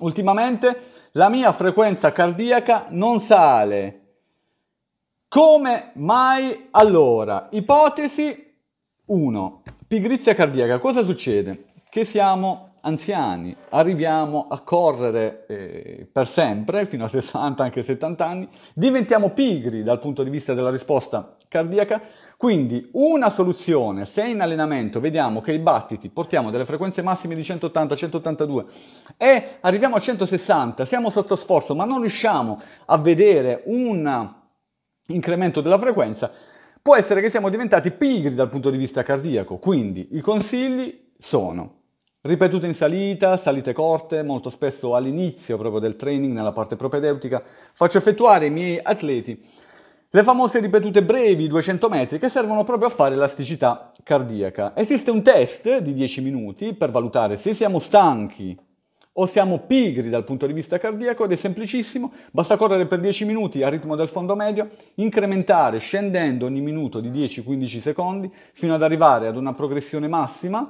ultimamente la mia frequenza cardiaca non sale. Come mai allora? Ipotesi 1. Pigrizia cardiaca. Cosa succede? Che siamo anziani, arriviamo a correre eh, per sempre, fino a 60, anche 70 anni, diventiamo pigri dal punto di vista della risposta cardiaca, quindi una soluzione, se in allenamento vediamo che i battiti portiamo delle frequenze massime di 180, 182 e arriviamo a 160, siamo sotto sforzo ma non riusciamo a vedere un incremento della frequenza, può essere che siamo diventati pigri dal punto di vista cardiaco, quindi i consigli sono Ripetute in salita, salite corte, molto spesso all'inizio proprio del training, nella parte propedeutica, faccio effettuare ai miei atleti le famose ripetute brevi, 200 metri, che servono proprio a fare elasticità cardiaca. Esiste un test di 10 minuti per valutare se siamo stanchi o siamo pigri dal punto di vista cardiaco ed è semplicissimo, basta correre per 10 minuti a ritmo del fondo medio, incrementare scendendo ogni minuto di 10-15 secondi fino ad arrivare ad una progressione massima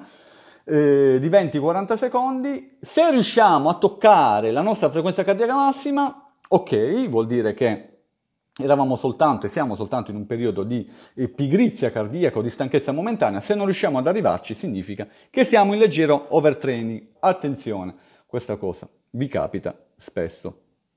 eh, di 20-40 secondi. Se riusciamo a toccare la nostra frequenza cardiaca massima, ok, vuol dire che eravamo soltanto e siamo soltanto in un periodo di pigrizia cardiaca o di stanchezza momentanea, se non riusciamo ad arrivarci significa che siamo in leggero overtraining. Attenzione, questa cosa vi capita spesso.